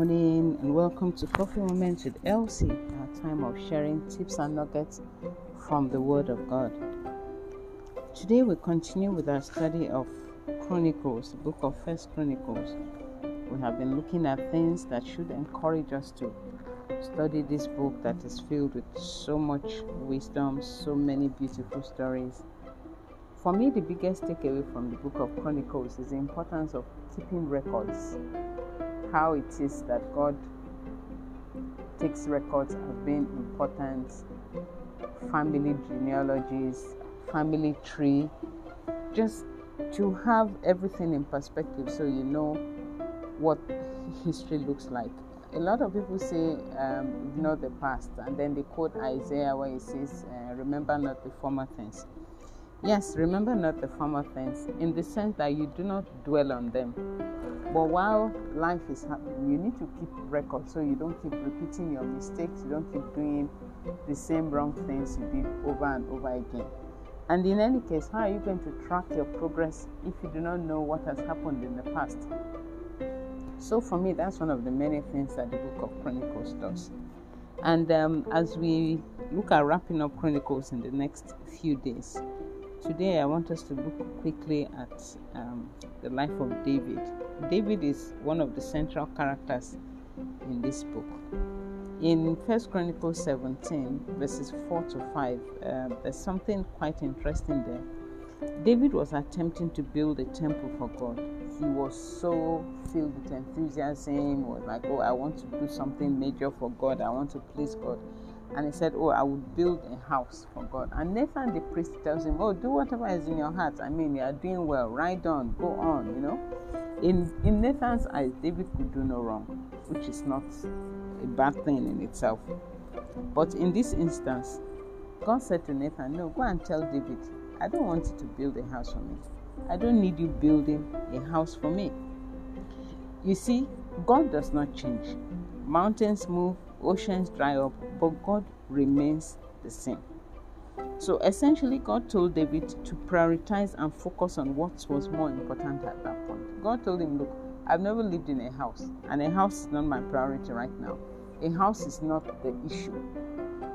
morning, and welcome to Coffee Moments with Elsie, our time of sharing tips and nuggets from the Word of God. Today, we continue with our study of Chronicles, the book of First Chronicles. We have been looking at things that should encourage us to study this book that is filled with so much wisdom, so many beautiful stories. For me, the biggest takeaway from the book of Chronicles is the importance of keeping records how it is that God takes records as being important family genealogies, family tree, just to have everything in perspective so you know what history looks like. A lot of people say um, ignore the past, and then they quote Isaiah where it says, uh, Remember not the former things. Yes, remember not the former things in the sense that you do not dwell on them. But while life is happening, you need to keep record so you don't keep repeating your mistakes, you don't keep doing the same wrong things you did over and over again. And in any case, how are you going to track your progress if you do not know what has happened in the past? So, for me, that's one of the many things that the book of Chronicles does. And um, as we look at wrapping up Chronicles in the next few days, Today, I want us to look quickly at um, the life of David. David is one of the central characters in this book. In First Chronicles 17, verses 4 to 5, uh, there's something quite interesting there. David was attempting to build a temple for God. He was so filled with enthusiasm, was like, Oh, I want to do something major for God, I want to please God and he said, Oh, I would build a house for God. And Nathan the priest tells him, Oh, do whatever is in your heart. I mean, you are doing well. Ride on, go on, you know. In, in Nathan's eyes, David could do no wrong, which is not a bad thing in itself. But in this instance, God said to Nathan, No, go and tell David, I don't want you to build a house for me. I don't need you building a house for me. You see, God does not change. Mountains move, oceans dry up, but God remains the same. So essentially, God told David to prioritize and focus on what was more important at that point. God told him, Look, I've never lived in a house, and a house is not my priority right now. A house is not the issue.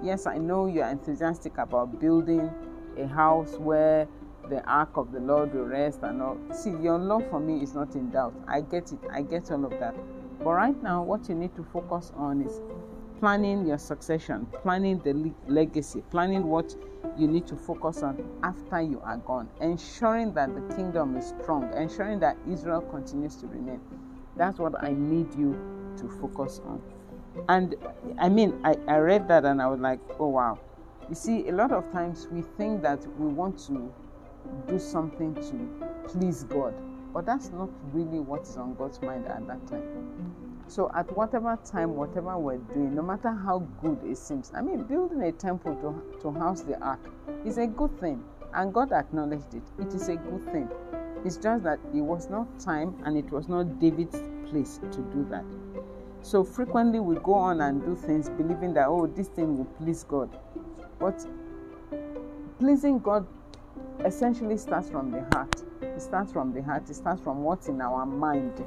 Yes, I know you're enthusiastic about building a house where the ark of the Lord will rest and all. See, your love for me is not in doubt. I get it, I get all of that. But right now, what you need to focus on is planning your succession, planning the legacy, planning what you need to focus on after you are gone, ensuring that the kingdom is strong, ensuring that Israel continues to remain. That's what I need you to focus on. And I mean, I, I read that and I was like, oh wow. You see, a lot of times we think that we want to do something to please God, but that's not really what is on God's mind at that time. So, at whatever time, whatever we're doing, no matter how good it seems, I mean, building a temple to, to house the ark is a good thing, and God acknowledged it. It is a good thing. It's just that it was not time and it was not David's place to do that. So, frequently we go on and do things believing that, oh, this thing will please God. But pleasing God essentially starts from the heart. It starts from the heart, it starts from what's in our mind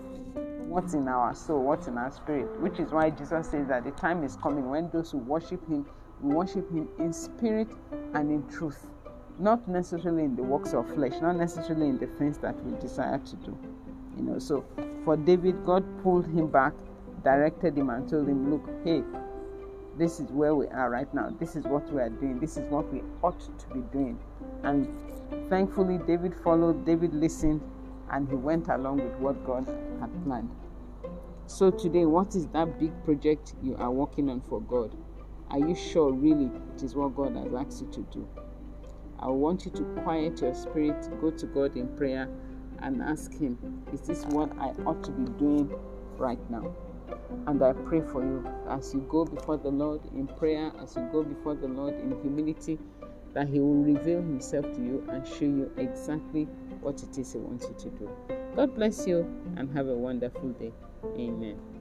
what's in our soul, what's in our spirit, which is why Jesus says that the time is coming when those who worship Him worship Him in spirit and in truth, not necessarily in the works of flesh, not necessarily in the things that we desire to do. You know, so for David, God pulled him back, directed him, and told him, Look, hey, this is where we are right now. This is what we are doing. This is what we ought to be doing. And thankfully, David followed, David listened, and he went along with what God had planned. So, today, what is that big project you are working on for God? Are you sure really it is what God has asked you to do? I want you to quiet your spirit, go to God in prayer, and ask Him, Is this what I ought to be doing right now? And I pray for you as you go before the Lord in prayer, as you go before the Lord in humility, that He will reveal Himself to you and show you exactly what it is He wants you to do. God bless you and have a wonderful day. Amen.